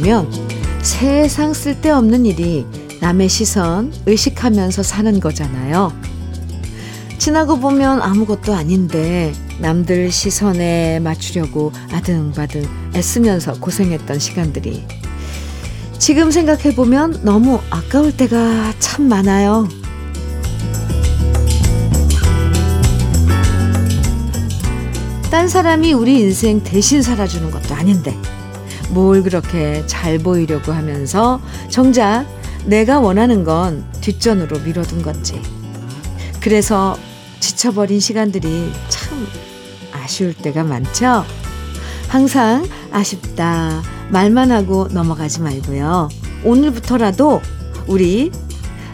보면 세상 쓸데없는 일이 남의 시선 의식하면서 사는 거잖아요. 지나고 보면 아무것도 아닌데 남들 시선에 맞추려고 아등바등 애쓰면서 고생했던 시간들이 지금 생각해보면 너무 아까울 때가 참 많아요. 딴 사람이 우리 인생 대신 살아주는 것도 아닌데 뭘 그렇게 잘 보이려고 하면서 정작 내가 원하는 건 뒷전으로 미뤄둔 건지. 그래서 지쳐버린 시간들이 참 아쉬울 때가 많죠? 항상 아쉽다 말만 하고 넘어가지 말고요. 오늘부터라도 우리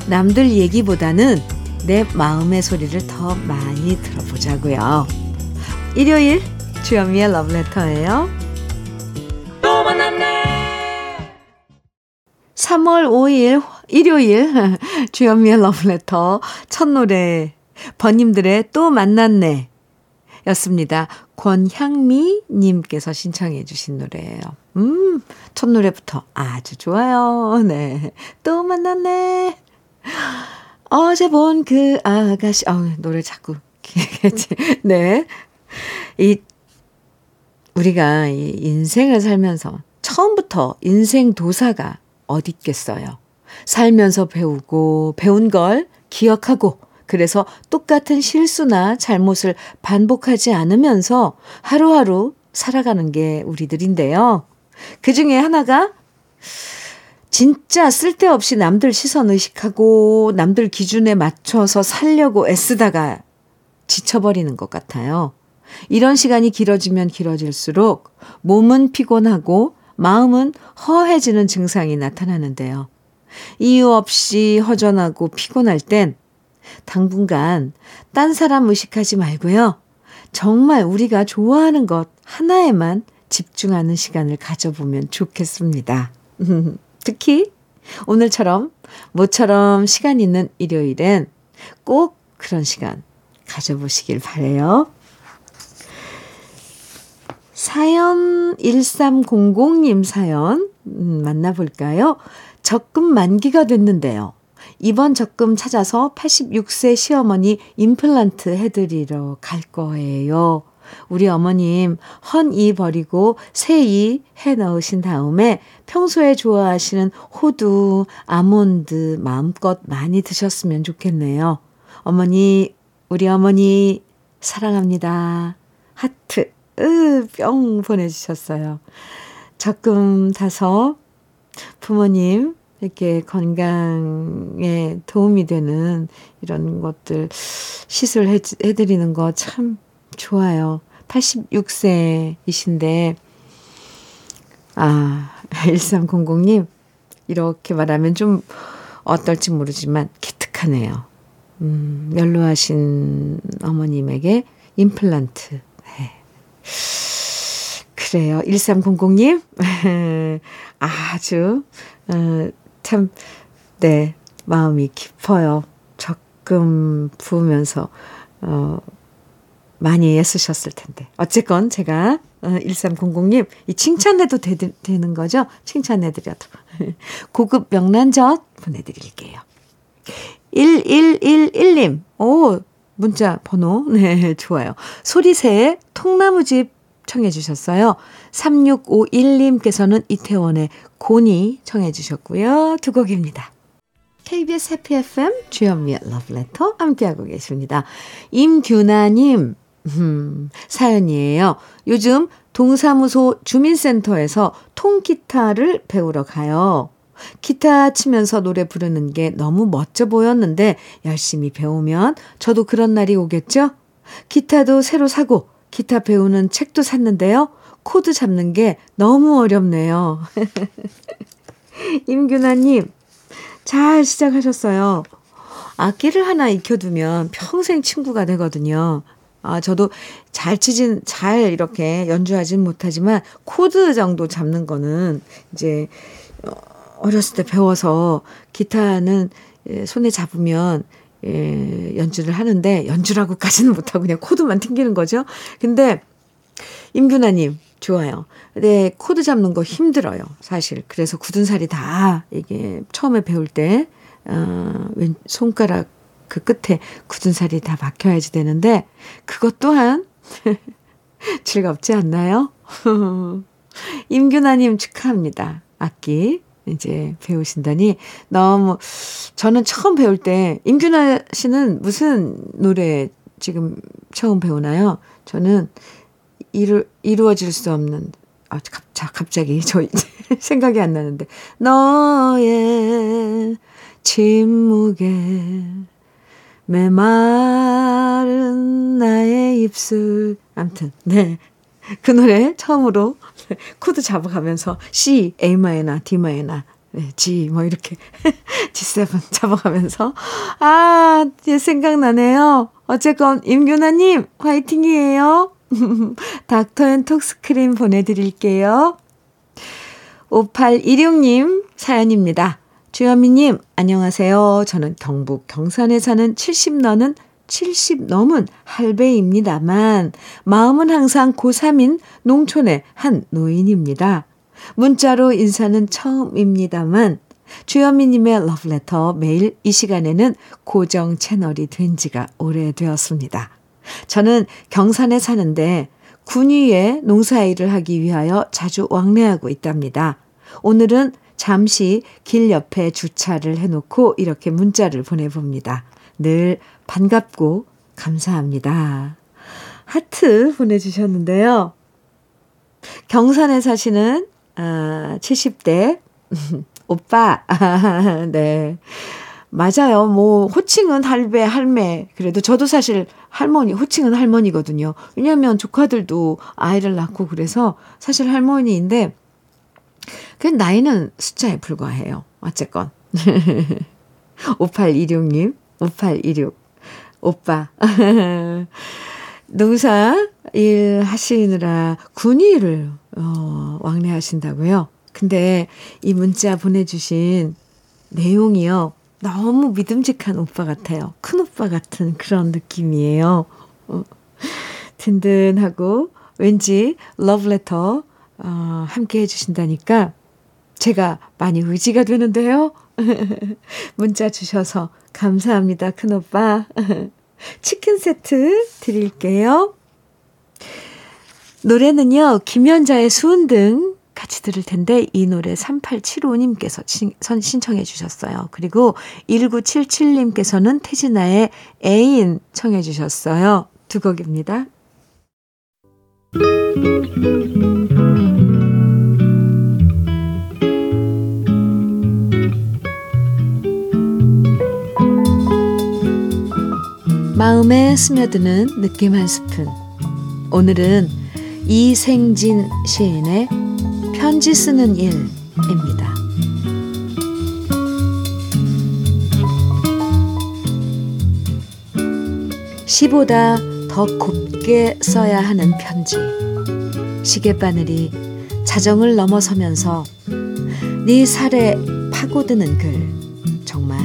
남들 얘기보다는 내 마음의 소리를 더 많이 들어보자고요. 일요일 주현미의 러브레터예요. 또 만났네. 3월 5일 일요일 주현미의 러브레터 첫 노래 번님들의 또 만났네 였습니다. 권향미 님께서 신청해 주신 노래예요. 음, 첫 노래부터 아주 좋아요. 네. 또 만났네. 어제 본 그 아가씨, 어, 노래 자꾸 기억했지. 네. 이, 우리가 이 인생을 살면서 처음부터 인생 도사가 어디 있겠어요. 살면서 배우고, 배운 걸 기억하고, 그래서 똑같은 실수나 잘못을 반복하지 않으면서 하루하루 살아가는 게 우리들인데요. 그 중에 하나가 진짜 쓸데없이 남들 시선 의식하고 남들 기준에 맞춰서 살려고 애쓰다가 지쳐버리는 것 같아요. 이런 시간이 길어지면 길어질수록 몸은 피곤하고 마음은 허해지는 증상이 나타나는데요. 이유 없이 허전하고 피곤할 땐 당분간 딴 사람 의식하지 말고요. 정말 우리가 좋아하는 것 하나에만 집중하는 시간을 가져보면 좋겠습니다. 특히 오늘처럼 모처럼 시간 있는 일요일엔 꼭 그런 시간 가져보시길 바래요. 사연 1300님 사연 음, 만나볼까요? 적금 만기가 됐는데요. 이번 적금 찾아서 86세 시어머니 임플란트 해드리러 갈 거예요. 우리 어머님 헌이 버리고 새이 해 넣으신 다음에 평소에 좋아하시는 호두, 아몬드 마음껏 많이 드셨으면 좋겠네요. 어머니, 우리 어머니 사랑합니다. 하트, 으, 뿅 보내주셨어요. 적금 타서 부모님 이렇게 건강에 도움이 되는 이런 것들 시술 해, 해드리는 거 참 좋아요. 86세이신데, 아, 1300님, 이렇게 말하면 좀 어떨지 모르지만 기특하네요. 음, 연로하신 어머님에게 임플란트. 네. 그래요. 1300님, 아주, 어, 참, 네, 마음이 깊어요. 적금 부으면서, 어, 많이 애쓰셨을 텐데. 어쨌건 제가, 어, 1300님, 이 칭찬해도 되, 되는 거죠? 칭찬해드려도. 고급 명란젓 보내드릴게요. 1111님, 오, 문자 번호, 네, 좋아요. 소리새의 통나무집 청해 주셨어요. 3651님께서는 이태원의 고니 청해 주셨고요. 두 곡입니다. KBS 해피 FM 주현미의 러브레터 함께하고 계십니다. 임규나님 음, 사연이에요. 요즘 동사무소 주민센터에서 통기타를 배우러 가요. 기타 치면서 노래 부르는 게 너무 멋져 보였는데 열심히 배우면 저도 그런 날이 오겠죠? 기타도 새로 사고 기타 배우는 책도 샀는데요. 코드 잡는 게 너무 어렵네요. 임균아님, 잘 시작하셨어요. 악기를 하나 익혀두면 평생 친구가 되거든요. 아, 저도 잘 치진, 잘 이렇게 연주하진 못하지만 코드 정도 잡는 거는 이제 어, 어렸을 때 배워서 기타는 예, 손에 잡으면 예, 연주를 하는데 연주라고까지는 못하고 그냥 코드만 튕기는 거죠. 근데 임균아님 좋아요. 근데 코드 잡는 거 힘들어요. 사실. 그래서 굳은 살이 다 이게 처음에 배울 때, 어, 왼, 손가락 그 끝에 굳은 살이 다 박혀야지 되는데, 그것 또한 즐겁지 않나요? 임균아님 축하합니다. 악기 이제 배우신다니 너무 저는 처음 배울 때 임균아 씨는 무슨 노래 지금 처음 배우나요? 저는 이루, 이루어질 수 없는 아, 자, 갑자기 저 생각이 안 나는데 너의 침묵에 메마른 나의 입술 암튼 네. 그 노래 처음으로 코드 잡아가면서 C, A 마이너, D 마이너, 네, G 뭐 이렇게 G7 잡아가면서 아, 예, 생각나네요. 어쨌건 임균아 님 화이팅이에요. 닥터앤톡스크림 보내드릴게요. 5816님 사연입니다. 주현미님, 안녕하세요. 저는 경북 경산에 사는 70 너는 70 넘은 할배입니다만, 마음은 항상 고3인 농촌의 한 노인입니다. 문자로 인사는 처음입니다만, 주현미님의 러브레터 매일 이 시간에는 고정 채널이 된 지가 오래되었습니다. 저는 경산에 사는데 군위에 농사일을 하기 위하여 자주 왕래하고 있답니다. 오늘은 잠시 길 옆에 주차를 해놓고 이렇게 문자를 보내봅니다. 늘 반갑고 감사합니다. 하트 보내주셨는데요. 경산에 사시는 아, 70대 오빠. 네. 맞아요. 뭐 호칭은 할배, 할매. 그래도 저도 사실 할머니, 호칭은 할머니거든요. 왜냐면 조카들도 아이를 낳고 그래서 사실 할머니인데 그 나이는 숫자에 불과해요. 어쨌건. 5826님, 5826. 오빠. 농사 일 하시느라 군의를 어, 왕래하신다고요. 근데 이 문자 보내주신 내용이요. 너무 믿음직한 오빠 같아요. 큰 오빠 같은 그런 느낌이에요. 어, 든든하고 왠지 러브레터 어, 함께 해주신다니까 제가 많이 의지가 되는데요. 문자 주셔서 감사합니다, 큰오빠. 치킨 세트 드릴게요. 노래는요, 김연자의 수은등 같이 들을 텐데 이 노래 3875님께서 신, 신청해 주셨어요. 그리고 1977님께서는 태진아의 애인 청해 주셨어요. 두 곡입니다. 마음에 스며드는 느낌 한 스푼. 오늘은 이생진 시인의 편지 쓰는 일입니다. 시보다 더 곱게 써야 하는 편지. 시계바늘이 자정을 넘어서면서 네 살에 파고드는 글. 정말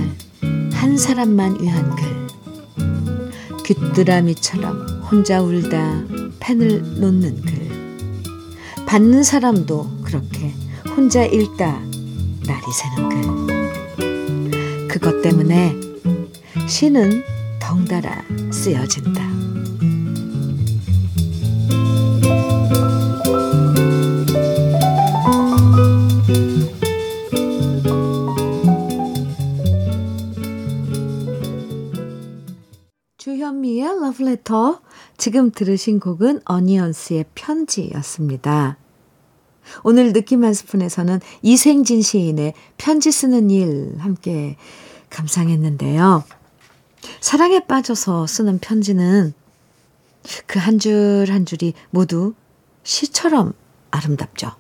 한 사람만 위한 글. 귀뚜라미처럼 혼자 울다 펜을 놓는 글. 받는 사람도 그렇게 혼자 읽다 날이 새는 글. 그것 때문에 시는 덩달아 쓰여진다. 러브레터. 지금 들으신 곡은 어니언스의 편지였습니다. 오늘 느낌 한 스푼에서는 이생진 시인의 편지 쓰는 일 함께 감상했는데요. 사랑에 빠져서 쓰는 편지는 그 한 줄한 줄이 모두 시처럼 아름답죠.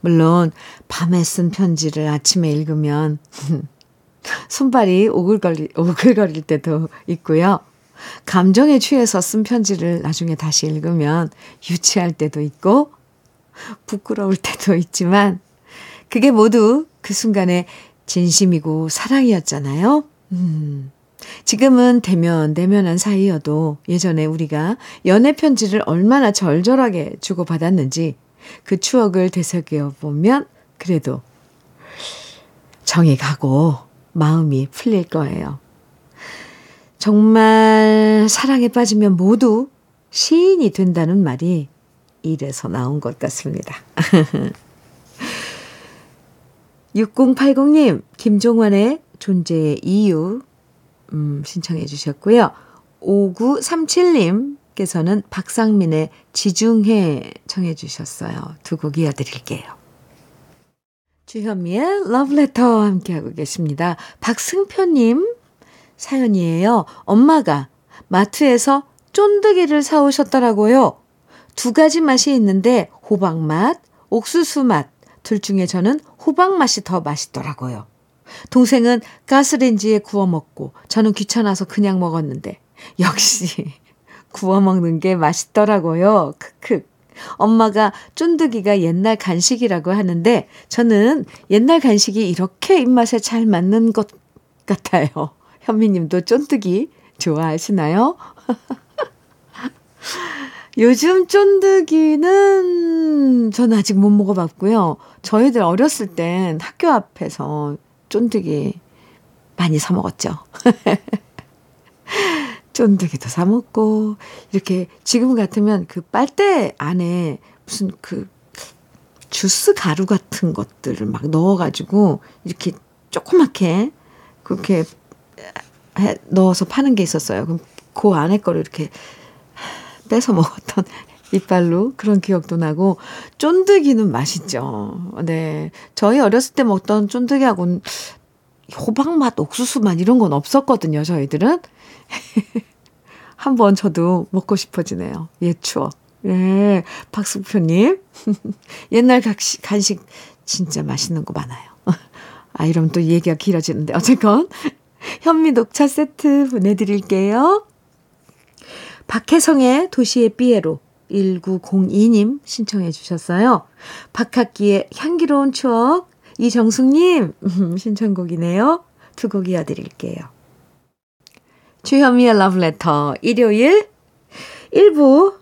물론 밤에 쓴 편지를 아침에 읽으면 손발이 오글거리, 오글거릴 때도 있고요. 감정에 취해서 쓴 편지를 나중에 다시 읽으면 유치할 때도 있고, 부끄러울 때도 있지만, 그게 모두 그 순간에 진심이고 사랑이었잖아요. 음. 지금은 대면, 대면한 사이여도 예전에 우리가 연애 편지를 얼마나 절절하게 주고받았는지 그 추억을 되새겨 보면 그래도 정이 가고 마음이 풀릴 거예요. 정말 사랑에 빠지면 모두 시인이 된다는 말이 이래서 나온 것 같습니다. 6080님, 김종환의 존재의 이유, 음, 신청해 주셨고요. 5937님께서는 박상민의 지중해 청해 주셨어요. 두 곡 이어드릴게요. 주현미의 러브레터 함께하고 계십니다. 박승표님 사연이에요. 엄마가 마트에서 쫀득이를 사오셨더라고요. 두 가지 맛이 있는데 호박 맛, 옥수수 맛. 둘 중에 저는 호박 맛이 더 맛있더라고요. 동생은 가스레인지에 구워 먹고 저는 귀찮아서 그냥 먹었는데 역시 구워 먹는 게 맛있더라고요. 크크. 엄마가 쫀득이가 옛날 간식이라고 하는데 저는 옛날 간식이 이렇게 입맛에 잘 맞는 것 같아요. 현미님도 쫀득이 좋아하시나요? 요즘 쫀득이는 저는 아직 못 먹어봤고요. 저희들 어렸을 땐 학교 앞에서 쫀득이 많이 사 먹었죠. 쫀득이도 사 먹고 이렇게 지금 같으면 그 빨대 안에 무슨 그 주스 가루 같은 것들을 막 넣어가지고 이렇게 조그맣게 그렇게 해, 넣어서 파는 게 있었어요. 그럼 그 안에 거를 이렇게 뺏어 먹었던 이빨로 그런 기억도 나고 쫀득이는 맛있죠. 네. 저희 어렸을 때 먹던 쫀득이하고는 호박 맛, 옥수수 맛 이런 건 없었거든요, 저희들은. 한번 저도 먹고 싶어지네요. 옛 추억. 예, 박수표님. 옛날 간식, 간식 진짜 맛있는 거 많아요. 아, 이러면 또 얘기가 길어지는데. 어쨌건, 현미 녹차 세트 보내드릴게요. 박혜성의 도시의 삐에로 1902님 신청해 주셨어요. 박학기의 향기로운 추억 이정숙님 신청곡이네요. 두 곡 이어드릴게요. 주현미의 러브레터 일요일 1부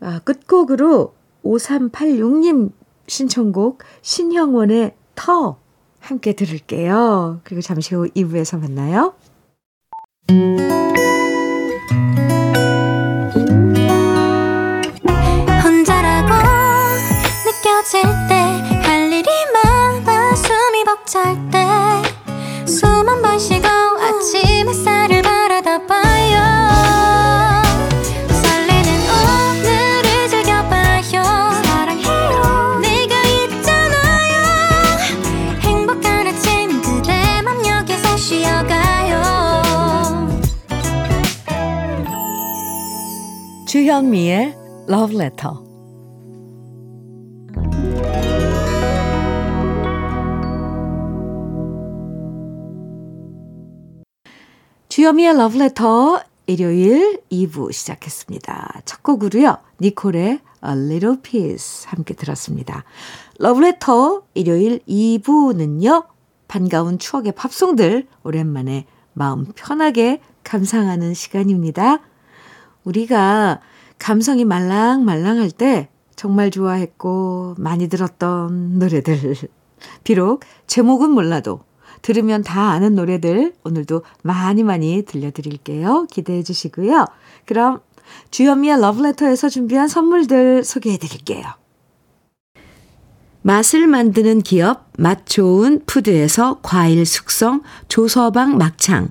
아, 끝곡으로 5386님 신청곡 신형원의 터 함께 들을게요. 그리고 잠시 후 2부에서 만나요. 주현미의 Love Letter. 주현미의 Love Letter 일요일 2부 시작했습니다. 첫 곡으로요. 니콜의 A Little Piece 함께 들었습니다. Love Letter 일요일 2부는요. 반가운 추억의 팝송들 오랜만에 마음 편하게 감상하는 시간입니다. 우리가 감성이 말랑말랑할 때 정말 좋아했고 많이 들었던 노래들. 비록 제목은 몰라도 들으면 다 아는 노래들 오늘도 많이 많이 들려드릴게요. 기대해 주시고요. 그럼 주현미의 러브레터에서 준비한 선물들 소개해 드릴게요. 맛을 만드는 기업 맛 좋은 푸드에서 과일 숙성 조서방 막창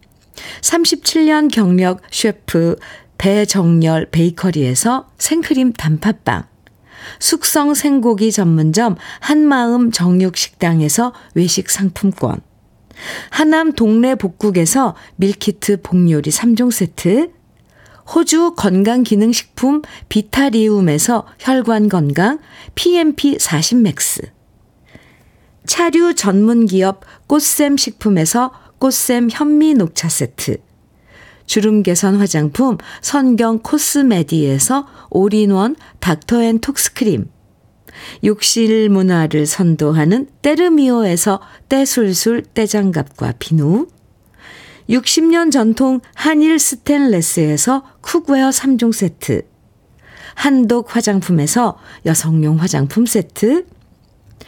37년 경력 셰프 배정열 베이커리에서 생크림 단팥빵, 숙성 생고기 전문점 한마음 정육식당에서 외식 상품권, 하남 동네 복국에서 meal kit 복요리 3종 세트, 호주 건강기능식품 비타리움에서 혈관 건강 PMP 40맥스, 차류 전문 기업 꽃샘 식품에서 꽃샘 현미 녹차 세트. 주름 개선 화장품 선경 코스메디에서 올인원 닥터앤톡스 크림. 욕실 문화를 선도하는 때르미오에서 때술술 때장갑과 비누. 60년 전통 한일 스텐레스에서 cookware 3종 세트. 한독 화장품에서 여성용 화장품 세트.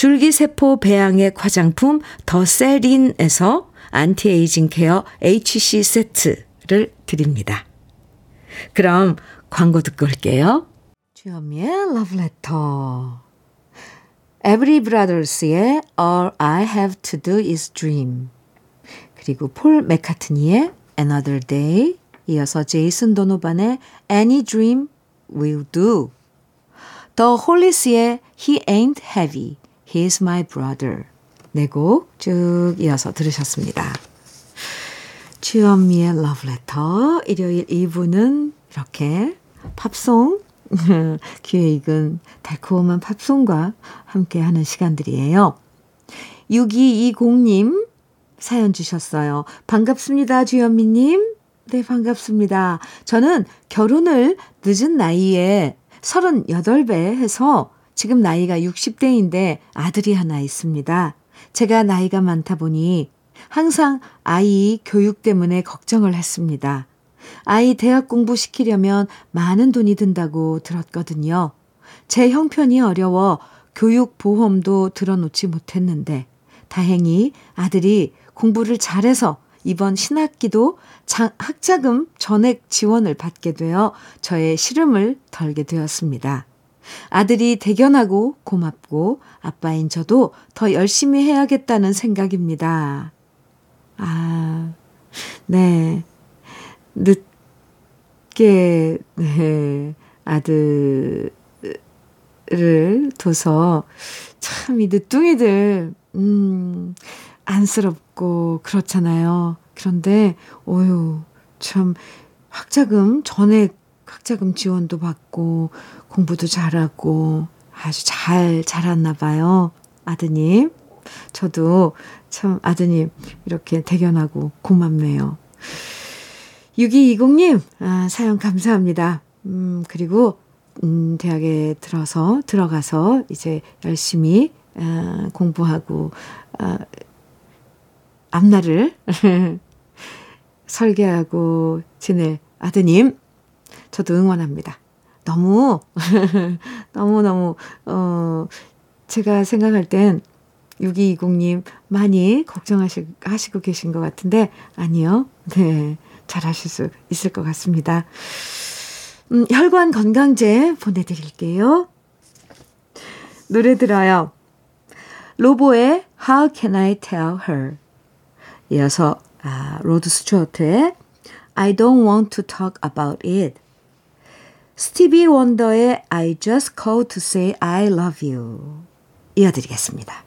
줄기세포 배양액 화장품 더세린에서 anti-aging care HC 세트를 드립니다. 그럼 광고 듣고 올게요. 주현미의 러브레터 Everly Brothers의 All I Have To Do Is Dream. 그리고 폴 맥카트니의 Another Day. 이어서 제이슨 도노반의 Any Dream Will Do. 더 홀리스의 He Ain't Heavy He's My Brother. 네 곡 쭉 이어서 들으셨습니다. 주현미의 Love Letter 일요일 2부는 이렇게 팝송 귀에 익은 달콤한 팝송과 함께하는 시간들이에요. 6220님 사연 주셨어요. 반갑습니다, 주현미님. 네, 반갑습니다. 저는 결혼을 늦은 나이에 38배 해서 지금 나이가 60대인데 아들이 하나 있습니다. 제가 나이가 많다 보니 항상 아이 교육 때문에 걱정을 했습니다. 아이 대학 공부시키려면 많은 돈이 든다고 들었거든요. 제 형편이 어려워 교육 보험도 들어놓지 못했는데 다행히 아들이 공부를 잘해서 이번 신학기도 학자금 전액 지원을 받게 되어 저의 시름을 덜게 되었습니다. 아들이 대견하고 고맙고 아빠인 저도 더 열심히 해야겠다는 생각입니다. 아, 네. 늦게, 네. 아들을 둬서 참 이 늦둥이들, 음, 안쓰럽고 그렇잖아요. 그런데, 어유 참, 학자금 전액 학자금 지원도 받고 공부도 잘하고 아주 잘 자랐나 봐요. 아드님. 저도 참 아드님 이렇게 대견하고 고맙네요. 6220님, 아, 사연 감사합니다. 음, 그리고, 음, 대학에 들어서, 들어가서 이제 열심히, 아, 공부하고, 아, 앞날을 설계하고 지낼 아드님, 저도 응원합니다. 너무, 너무너무, 어, 제가 생각할 땐 6220님 많이 걱정하시고 계신 것 같은데, 아니요. 네. 잘 하실 수 있을 것 같습니다. 음, 혈관 건강제 보내드릴게요. 노래 들어요. 로보의 How Can I Tell Her 이어서 아, 로드 스튜어트의 I Don't Want to Talk About It 스티비 원더의 I just called to say I love you 이어드리겠습니다.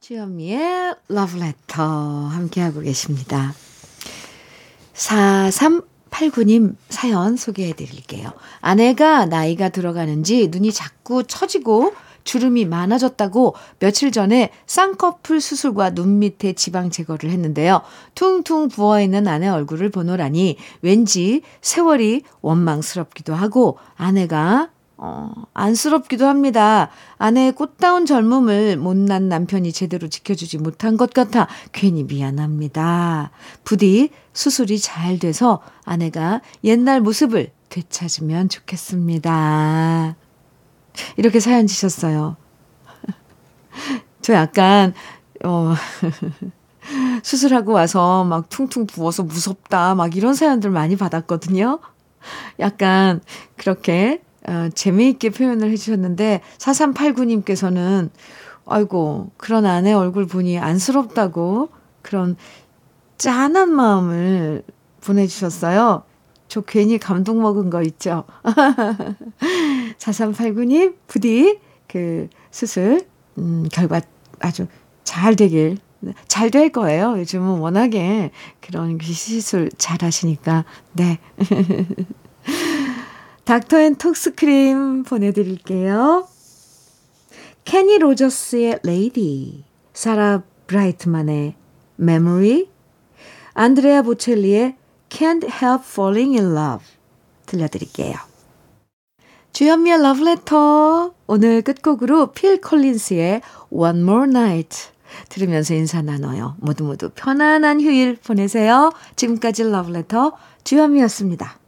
주현미의 Love Letter 함께하고 계십니다. 4389님 사연 소개해 드릴게요. 아내가 나이가 들어가는지 눈이 자꾸 처지고 주름이 많아졌다고 며칠 전에 쌍꺼풀 수술과 눈 밑에 지방 제거를 했는데요. 퉁퉁 부어있는 아내 얼굴을 보노라니 왠지 세월이 원망스럽기도 하고 아내가 어, 안쓰럽기도 합니다. 아내의 꽃다운 젊음을 못난 남편이 제대로 지켜주지 못한 것 같아 괜히 미안합니다. 부디 수술이 잘 돼서 아내가 옛날 모습을 되찾으면 좋겠습니다. 이렇게 사연 주셨어요. 저 약간, 어, 수술하고 와서 막 퉁퉁 부어서 무섭다, 막 이런 사연들 많이 받았거든요. 약간 그렇게, 어, 재미있게 표현을 해주셨는데, 4389님께서는, 아이고, 그런 아내 얼굴 보니 안쓰럽다고 그런 짠한 마음을 보내주셨어요. 저 괜히 감동 먹은 거 있죠? 4389님, 부디 그 수술, 음, 결과 아주 잘 되길, 잘 될 거예요. 요즘은 워낙에 그런 시술 잘 하시니까, 네. 닥터 앤 톡스크림 보내드릴게요. 케니 로저스의 레이디, 사라 브라이트만의 메모리, 안드레아 보첼리의 Can't Help Falling in Love 들려드릴게요. 주현미의 러브레터 오늘 끝곡으로 필 콜린스의 One More Night 들으면서 인사 나눠요. 모두 모두 편안한 휴일 보내세요. 지금까지 러브레터 주현미였습니다.